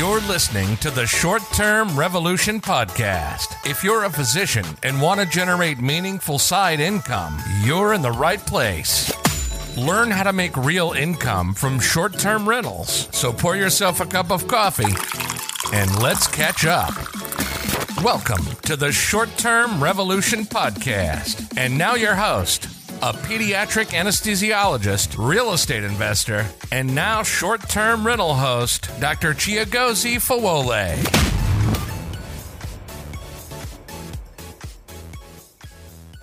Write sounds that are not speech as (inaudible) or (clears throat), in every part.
You're listening to the Short Term Revolution Podcast. If you're a physician and want to generate meaningful side income, you're in the right place. Learn how to make real income from short term rentals. So pour yourself a cup of coffee and let's catch up. Welcome to the Short Term Revolution Podcast. And now, your host, a pediatric anesthesiologist, real estate investor, and now short term rental host, Dr. Chiagozi Fawole.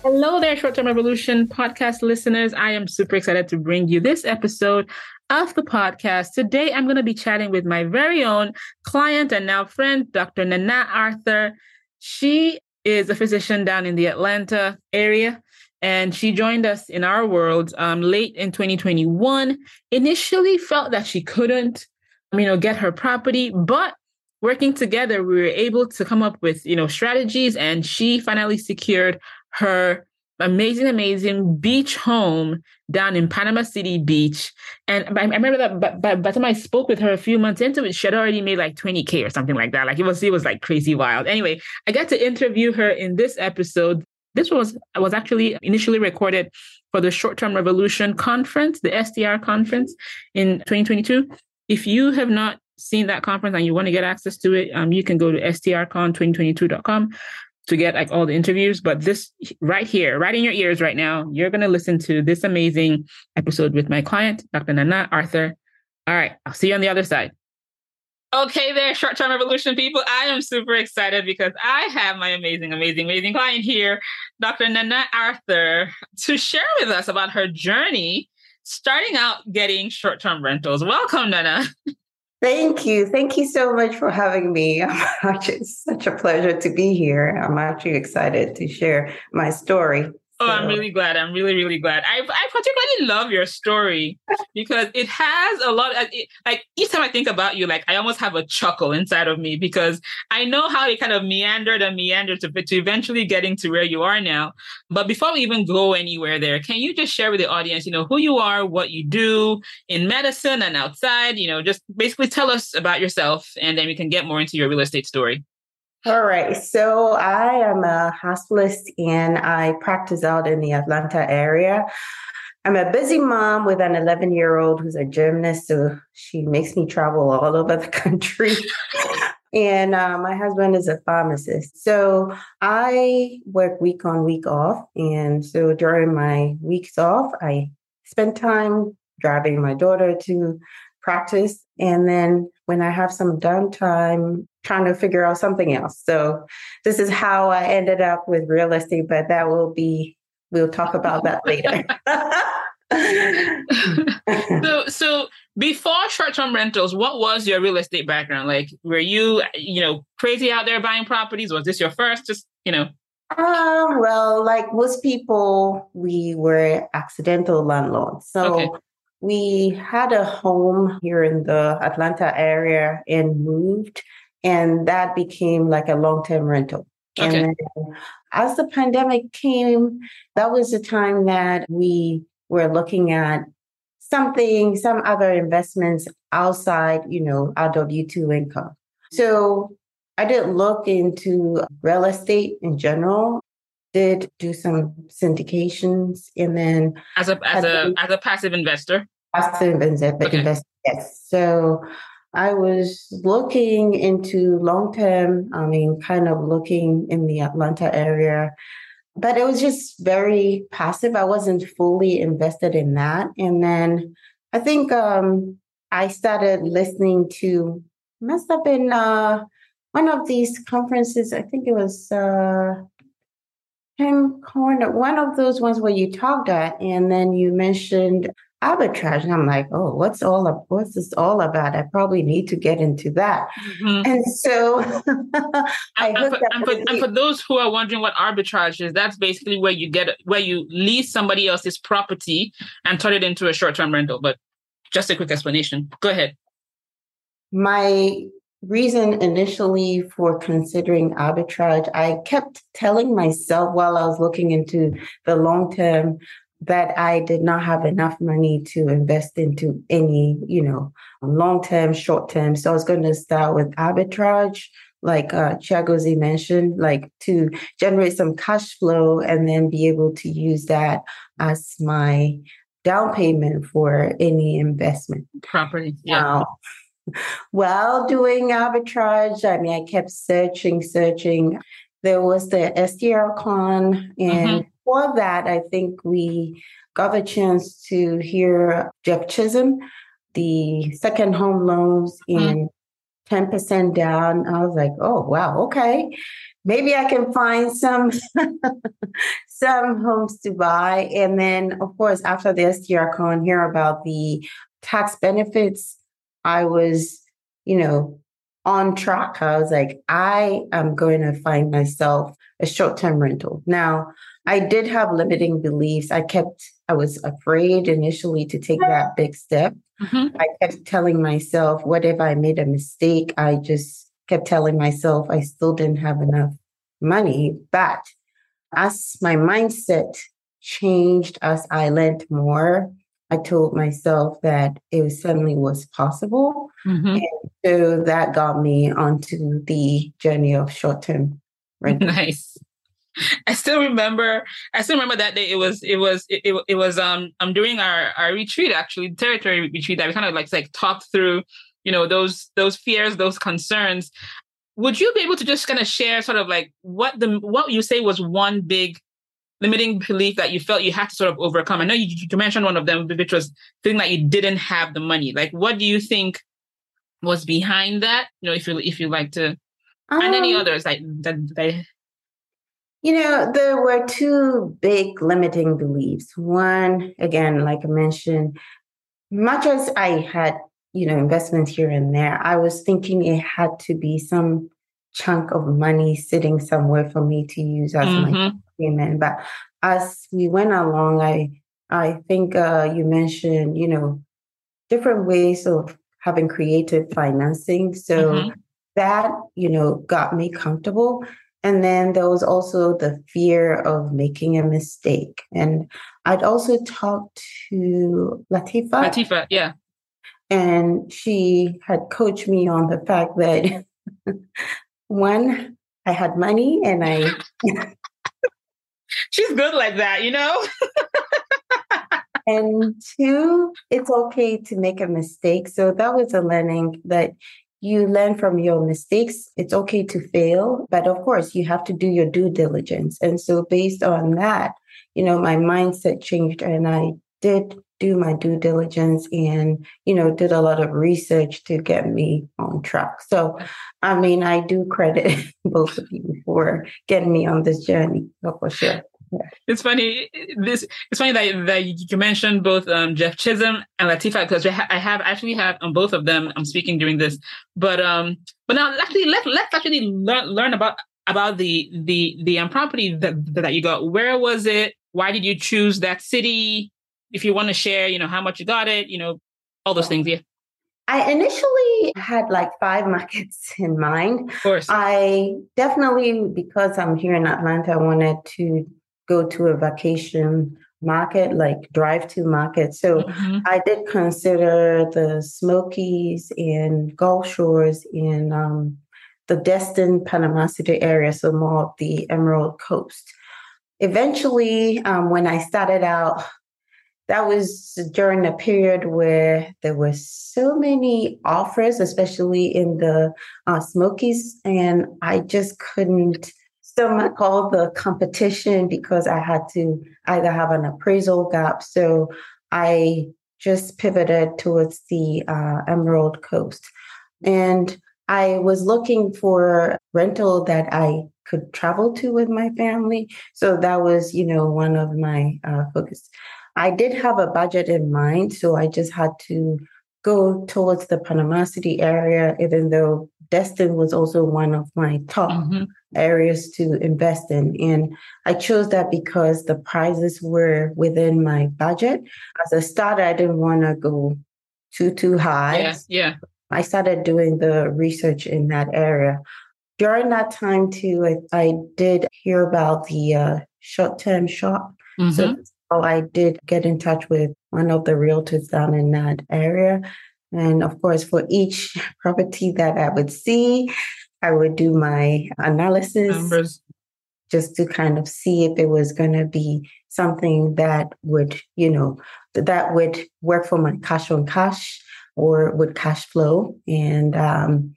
Hello there, Short Term Revolution podcast listeners. I am super excited to bring you this episode of the podcast. Today, I'm going to be chatting with my very own client and now friend, Dr. Nana Arthur. She is a physician down in the Atlanta area, and she joined us in our world um, late in 2021. Initially, felt that she couldn't, you know, get her property, but working together, we were able to come up with, you know, strategies, and she finally secured her amazing, amazing beach home down in Panama City Beach. And I remember that by, by, by, the time I spoke with her a few months into it, she had already made like 20K or something like that. Like it was, it was like crazy wild. Anyway, I got to interview her in this episode. This was was actually initially recorded for the Short Term Revolution conference, the STR conference in 2022. If you have not seen that conference and you want to get access to it, um, you can go to strcon2022.com to get like all the interviews. But this right here, right in your ears right now, you're going to listen to this amazing episode with my client, Dr. Nana Arthur. All right, I'll see you on the other side. Okay, there, short term revolution people. I am super excited because I have my amazing, amazing, amazing client here, Dr. Nana Arthur, to share with us about her journey starting out getting short term rentals. Welcome, Nana. Thank you. Thank you so much for having me. (laughs) It's such a pleasure to be here. I'm actually excited to share my story. Oh, so. I'm really glad. I'm really, really glad. I, I particularly love your story because it has a lot. Of, it, like each time I think about you, like I almost have a chuckle inside of me because I know how it kind of meandered and meandered to, to eventually getting to where you are now. But before we even go anywhere there, can you just share with the audience, you know, who you are, what you do in medicine and outside? You know, just basically tell us about yourself, and then we can get more into your real estate story. All right. So I am a hospitalist and I practice out in the Atlanta area. I'm a busy mom with an 11 year old who's a gymnast. So she makes me travel all over the (laughs) country. and uh, my husband is a pharmacist. So I work week on, week off. And so during my weeks off, I spend time driving my daughter to practice. And then when I have some downtime, trying to figure out something else. So this is how I ended up with real estate, but that will be we'll talk about that (laughs) later. (laughs) so so before short-term rentals, what was your real estate background? Like were you, you know, crazy out there buying properties? Was this your first just, you know? Um, well, like most people, we were accidental landlords. So okay we had a home here in the Atlanta area and moved and that became like a long-term rental. Okay. And as the pandemic came, that was the time that we were looking at something, some other investments outside, you know, our W 2 income. So I did look into real estate in general, did do some syndications, and then as a as a as a passive investor. Passive investor, okay. investor yes. So I was looking into long term, I mean, kind of looking in the Atlanta area, but it was just very passive. I wasn't fully invested in that. And then I think um, I started listening to, must have been uh, one of these conferences. I think it was uh, Corner, one of those ones where you talked at, and then you mentioned arbitrage and i'm like oh what's all of, what's this all about? I probably need to get into that. Mm-hmm. and so (laughs) I and, for, and, for, and, for, those who are wondering what arbitrage is that's basically where you get where you lease somebody else's property and turn it into a short-term rental but just a quick explanation. Go ahead. My reason initially for considering arbitrage i kept telling myself while i was looking into the long-term that I did not have enough money to invest into any, you know, long term, short term. So I was going to start with arbitrage, like uh, Chiagozi mentioned, like to generate some cash flow and then be able to use that as my down payment for any investment. Property. Yeah. Now, while doing arbitrage, I mean, I kept searching, searching. There was the STR con, and mm-hmm. for that, I think we got the chance to hear Jeff Chisholm, the second home loans mm-hmm. 10% down. I was like, oh wow, okay. Maybe I can find some (laughs) some homes to buy. And then of course, after the STR con, hear about the tax benefits. I was, you know, on track. I was like, I am going to find myself a short-term rental. Now, I did have limiting beliefs. I kept, I was afraid initially to take that big step. Mm-hmm. I kept telling myself, what if I made a mistake? I just kept telling myself I still didn't have enough money. But as my mindset changed, as I learned more, I told myself that it suddenly was possible. Mm-hmm. And so that got me onto the journey of short term rental. (laughs) Nice. I still remember. I still remember that day. It was. It was. It, it, it was. Um. I'm doing our our retreat actually, territory retreat. That we kind of like like talked through, you know, those those fears, those concerns. Would you be able to just kind of share sort of like what the what you say was one big limiting belief that you felt you had to sort of overcome? I know you, you mentioned one of them, which was feeling that you didn't have the money. Like, what do you think was behind that? You know, if you if you like to, um, and any others like that, that you know, there were two big limiting beliefs. One, again, like I mentioned, much as I had, you know, investments here and there, I was thinking it had to be some chunk of money sitting somewhere for me to use as mm-hmm. my But as we went along, I I think uh, you mentioned, you know, different ways of having creative financing. So mm-hmm. that, you know, got me comfortable. And then there was also the fear of making a mistake. And I'd also talked to Latifa. Latifa, yeah. And she had coached me on the fact that (laughs) one, I had money and I. (laughs) She's good like that, you know? (laughs) and two, it's okay to make a mistake. So that was a learning that you learn from your mistakes. It's okay to fail, but of course, you have to do your due diligence. And so, based on that, you know, my mindset changed and I did do my due diligence and, you know, did a lot of research to get me on track. So, I mean, I do credit (laughs) both of you for getting me on this journey, for sure. (laughs) It's funny. This it's funny that, that you mentioned both um, Jeff Chisholm and Latifa because I have actually have on both of them. I'm speaking during this, but um, but now actually let let's actually learn learn about about the the the um, property that that you got. Where was it? Why did you choose that city? If you want to share, you know how much you got it. You know all those things. Yeah. I initially had like five (laughs) markets in mind. Of course. I definitely, because I'm here in Atlanta, I wanted to go to a vacation market, like drive to market. So mm-hmm. I did consider the Smokies and Gulf Shores in um, the Destin, Panama City area, so more of the Emerald Coast. Eventually, um, when I started out, that was during a period where there were so many offers, especially in the uh, Smokies, and I just couldn't stomach all the competition because I had to either have an appraisal gap. So I just pivoted towards the uh, Emerald Coast. And I was looking for rental that I could travel to with my family. So that was, you know, one of my uh, focus. I did have a budget in mind, so I just had to go towards the Panama City area, even though Destin was also one of my top mm-hmm. areas to invest in. And I chose that because the prices were within my budget. As a starter, I didn't want to go too, too high. Yeah, yeah. I started doing the research in that area. During that time, too, I, I did hear about the uh, short term shop. Mm-hmm. So I did get in touch with one of the realtors down in that area. And of course, for each (laughs) property that I would see, I would do my analysis Numbers. just to kind of see if it was going to be something that would, you know, that would work for my cash on cash or would cash flow. And um,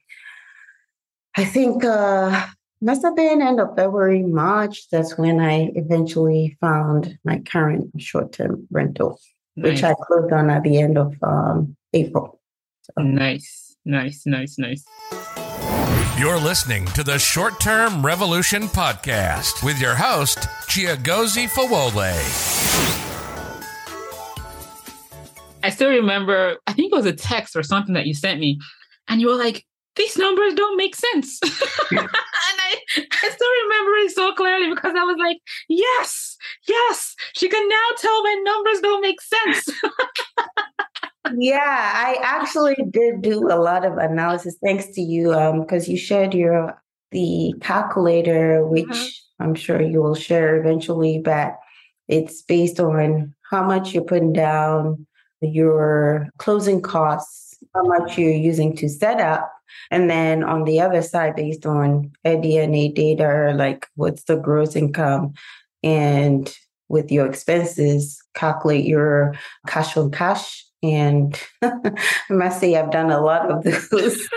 I think uh, must have been end of February, March. That's when I eventually found my current short term rental, which I closed on at the end of um, April. So. Nice, nice, nice, nice. You're listening to the Short Term Revolution Podcast with your host, Chiagozi Fawole. I still remember, I think it was a text or something that you sent me, and you were like, these numbers don't make sense. (laughs) and I, I still remember it so clearly because I was like, yes, yes, she can now tell my numbers don't make sense. (laughs) yeah, I actually did do a lot of analysis thanks to you because um, you shared your the calculator, which mm-hmm. I'm sure you will share eventually, but it's based on how much you're putting down, your closing costs, how much you're using to set up. And then on the other side, based on DNA data, like what's the gross income and with your expenses, calculate your cash on cash. And I must say, I've done a lot of those.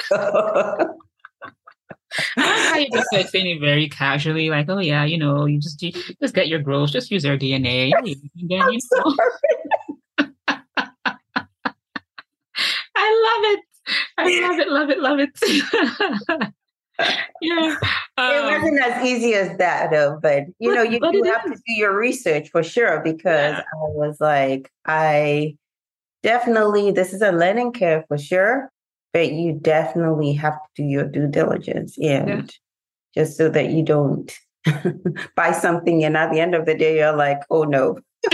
how you just said saying it very casually, like, oh yeah, you know, you just you just get your gross, just use AirDNA. you know. (laughs) (laughs) I love it. I love it, love it, love it. (laughs) yeah. Um, it wasn't as easy as that though, but you but, know, you, do have is. to do your research for sure because yeah. I was like, I definitely this is a learning curve for sure, but you definitely have to do your due diligence and yeah. just so that you don't (laughs) buy something and at the end of the day you're like, oh no. (laughs)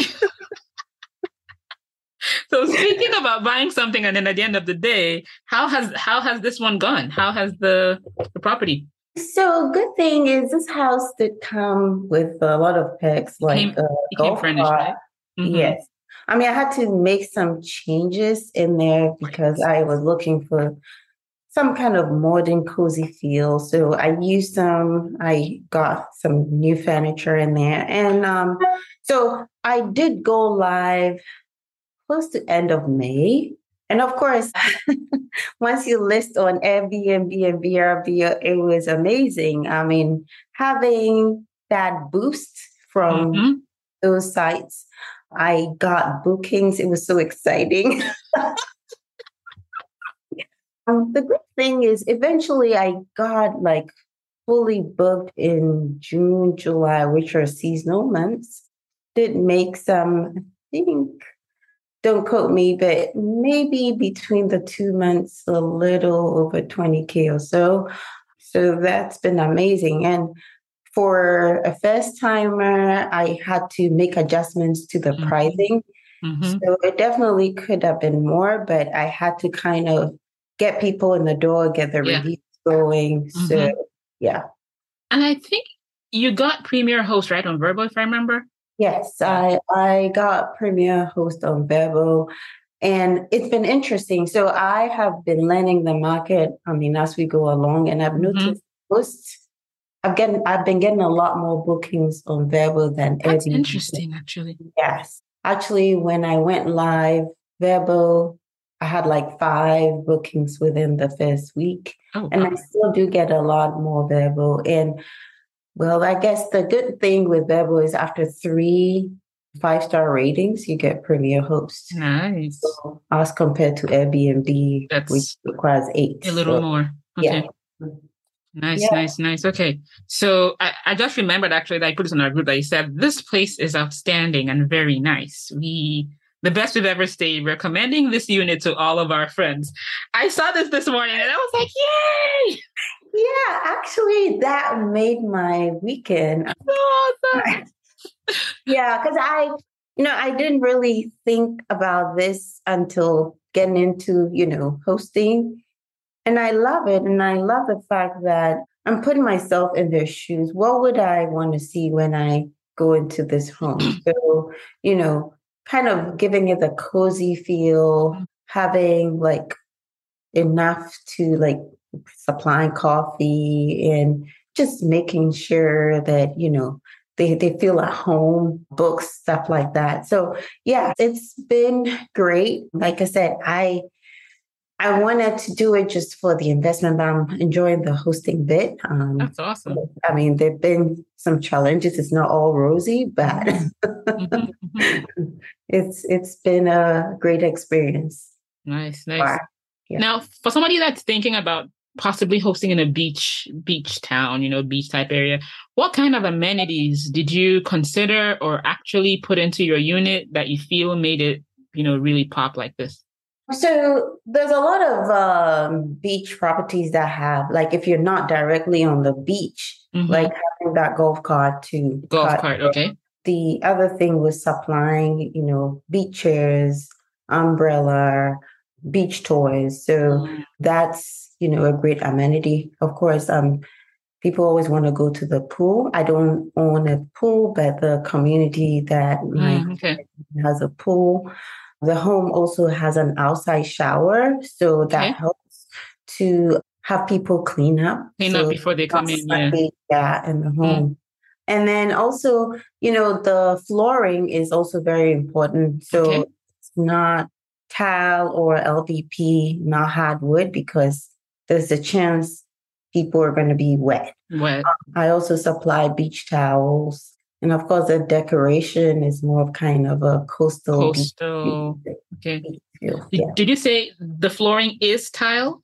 so speaking about buying something and then at the end of the day how has how has this one gone how has the the property so good thing is this house did come with a lot of perks like came, golf furnished, right? mm-hmm. yes i mean i had to make some changes in there because i was looking for some kind of modern cozy feel so i used some i got some new furniture in there and um so i did go live close to end of May. And of course, (laughs) once you list on Airbnb and VRBO, it was amazing. I mean, having that boost from mm-hmm. those sites, I got bookings. It was so exciting. (laughs) um, the good thing is, eventually, I got like fully booked in June, July, which are seasonal months. Did make some, I think, don't quote me, but maybe between the two months, a little over 20K or so. So that's been amazing. And for a first timer, I had to make adjustments to the mm-hmm. pricing. Mm-hmm. So it definitely could have been more, but I had to kind of get people in the door, get the yeah. reviews going. Mm-hmm. So yeah. And I think you got Premier Host right on Vrbo, if I remember. Yes, I I got Premier Host on Vrbo, and it's been interesting. So I have been learning the market. I mean, as we go along, and I've mm-hmm. noticed most. I've getting I've been getting a lot more bookings on Vrbo than That's Airbnb. interesting, actually. Yes, actually, when I went live, Vrbo, I had like five bookings within the first week, oh, wow. and I still do get a lot more Vrbo. And well, I guess the good thing with Vrbo is after three five star ratings, you get premier host. Nice. So, as compared to Airbnb, That's which requires eight. A little so, more. Okay. Yeah. Nice, yeah. nice, nice. Okay. So I, I just remembered actually that I put this in our group that you said this place is outstanding and very nice. We the best we've ever stayed. Recommending this unit to all of our friends. I saw this this morning and I was like, yay! Yeah, actually, that made my weekend. (laughs) Awesome. yeah, because I, you know, I didn't really think about this until getting into, you know, hosting. And I love it. And I love the fact that I'm putting myself in their shoes. What would I want to see when I go into this home. (clears throat) so, you know, kind of giving it a cozy feel, mm. having like enough to like supplying coffee and just making sure that, you know, they, they feel at home, books, stuff like that. So yeah, it's been great. Like I said, I I wanted to do it just for the investment, but I'm enjoying the hosting bit. Um, That's awesome. I mean, there've been some challenges. It's not all rosy, but mm-hmm. mm-hmm. (laughs) it's it's been a great experience. Nice, nice. Yeah. Now, for somebody that's thinking about possibly hosting in a beach beach town, you know, beach type area, what kind of amenities did you consider or actually put into your unit that you feel made it, you know, really pop like this? So there's a lot of um, beach properties that have, like, if you're not directly on the beach, mm-hmm. like having that golf cart to golf cart. Okay. The other thing was supplying, you know, beach chairs, umbrella, beach toys. So mm. that's you know a great amenity. Of course, um, people always want to go to the pool. I don't own a pool, but the community that mm, okay. has a pool the home also has an outside shower, so that okay. helps to have people clean up. Clean so up before they come in. Yeah. yeah, in the mm. home. Mm. And then also, you know, the flooring is also very important. So okay. it's not tile or LVP, not hardwood, because there's a chance people are going to be wet. Wet. I also supply beach towels and of course, the decoration is more of kind of a coastal. Coastal. Beach, okay. Beach yeah. did, you say the flooring is tile?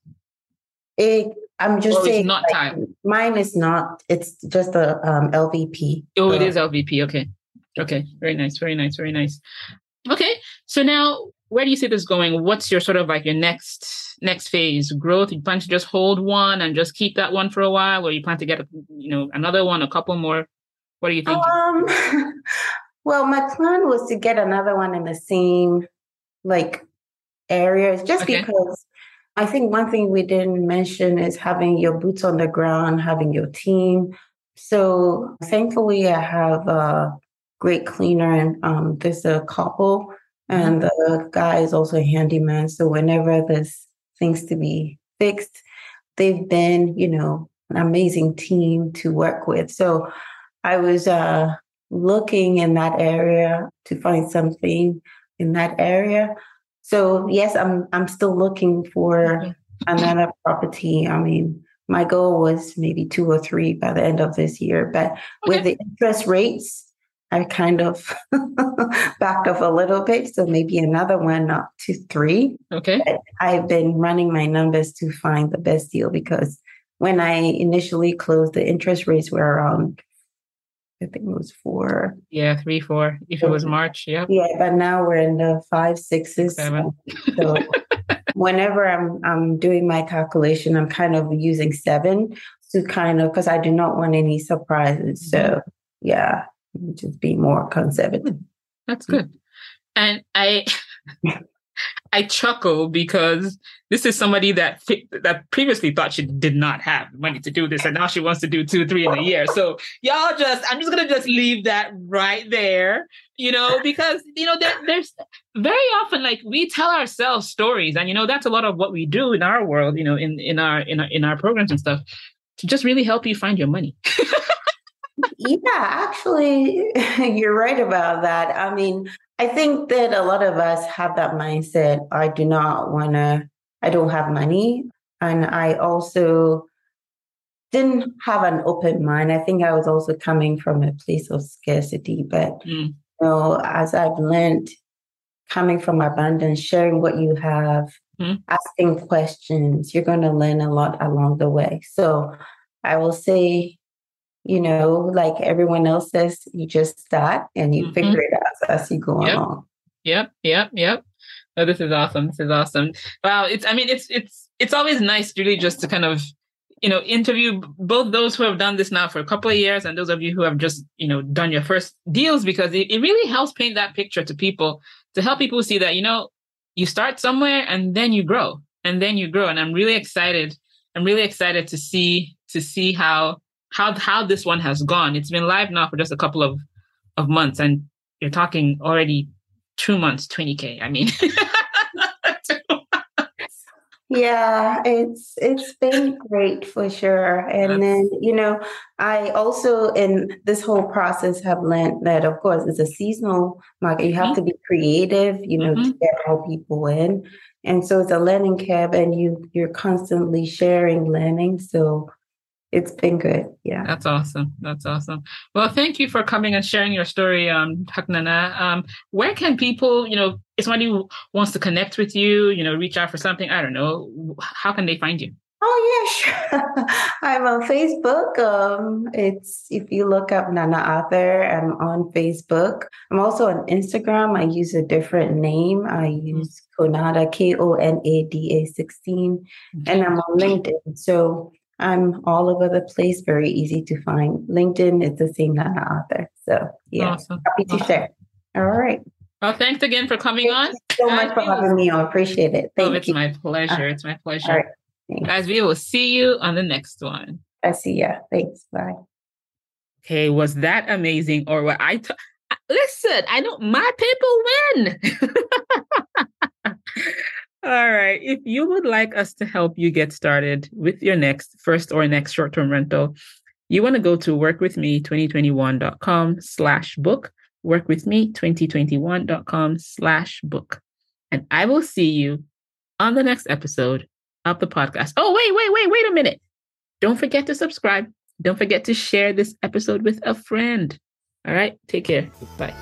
It, I'm just or saying, not like, tile. Mine is not. It's just a um, LVP. Oh, it is LVP. Okay. Okay. Very nice. Very nice. Very nice. Okay. So now, where do you see this going? What's your sort of like your next next phase growth? You plan to just hold one and just keep that one for a while, or you plan to get you know another one, a couple more? What do you think? Um, (laughs) well, my plan was to get another one in the same like areas, just okay. because I think one thing we didn't mention is having your boots on the ground, having your team. So thankfully, I have a great cleaner, and um, there's a couple, and mm-hmm. the guy is also a handyman. So whenever there's things to be fixed, they've been, you know, an amazing team to work with. So I was uh, looking in that area to find something in that area. So yes, I'm I'm still looking for another property. I mean, my goal was maybe two or three by the end of this year, but okay. with the interest rates, I kind of (laughs) backed off a little bit. So maybe another one, not two, three. Okay. But I've been running my numbers to find the best deal because when I initially closed, the interest rates were around I think it was four. Yeah, three, four. If it was March, yeah. Yeah, but now we're in the five, sixes. Seven. So whenever I'm I'm doing my calculation, I'm kind of using seven to kind of because I do not want any surprises. So mm-hmm. yeah, just be more conservative. That's good. And I I chuckle because this is somebody that that previously thought she did not have money to do this, and now she wants to do two, three in a year. So y'all just, I'm just gonna just leave that right there, you know, because you know there, there's very often like we tell ourselves stories, and you know that's a lot of what we do in our world, you know, in in our in our in our programs and stuff, to just really help you find your money. (laughs) yeah, actually, (laughs) you're right about that. I mean, I think that a lot of us have that mindset. I do not want to, I don't have money. And I also didn't have an open mind. I think I was also coming from a place of scarcity. But, mm. you know, as I've learned, coming from abundance, sharing what you have, mm. asking questions, you're going to learn a lot along the way. So I will say, you know, like everyone else says, you just start and you mm-hmm. figure it out as you go yep. along. Yep, yep, yep. Oh, this is awesome. This is awesome. Wow, it's I mean, it's it's it's always nice really just to kind of you know interview both those who have done this now for a couple of years and those of you who have just you know done your first deals because it, it really helps paint that picture to people to help people see that you know you start somewhere and then you grow and then you grow and i'm really excited i'm really excited to see to see how how how this one has gone. It's been live now for just a couple of of months, and you're talking already two months, 20K. I mean, (laughs) yeah it's it's been great for sure and then you know i also in this whole process have learned that of course it's a seasonal market you have mm-hmm. to be creative you know mm-hmm. to get more people in and so it's a learning curve and you you're constantly sharing learning so it's been good. Yeah. That's awesome. That's awesome. Well, thank you for coming and sharing your story, um, Haknana. Um, where can people, you know, if somebody wants to connect with you, you know, reach out for something, I don't know, how can they find you? Oh yeah, (laughs) sure. I'm on Facebook. Um, it's if you look up Nana Arthur, I'm on Facebook. I'm also on Instagram. I use a different name. I use Konada K O N A D A 16, and I'm on LinkedIn. So I'm all over the place, very easy to find. LinkedIn is the same Nana Arthur. So yeah, awesome. happy to awesome. share. All right. Well, thanks again for coming Thank on. so much for having me I appreciate it. Thank oh, it's you. my pleasure. Uh, it's my pleasure. Guys, we will see you on the next one. I see ya. Thanks. Bye. Okay, was that amazing? Or what I t- listen, I know my people win. (laughs) All right. If you would like us to help you get started with your next first or next short-term rental, you want to go to workwithme2021.com slash book, workwithme2021.com slash book. And I will see you on the next episode of the podcast. Oh, wait, wait, wait, wait a minute. Don't forget to subscribe. Don't forget to share this episode with a friend. All right. Take care. Bye.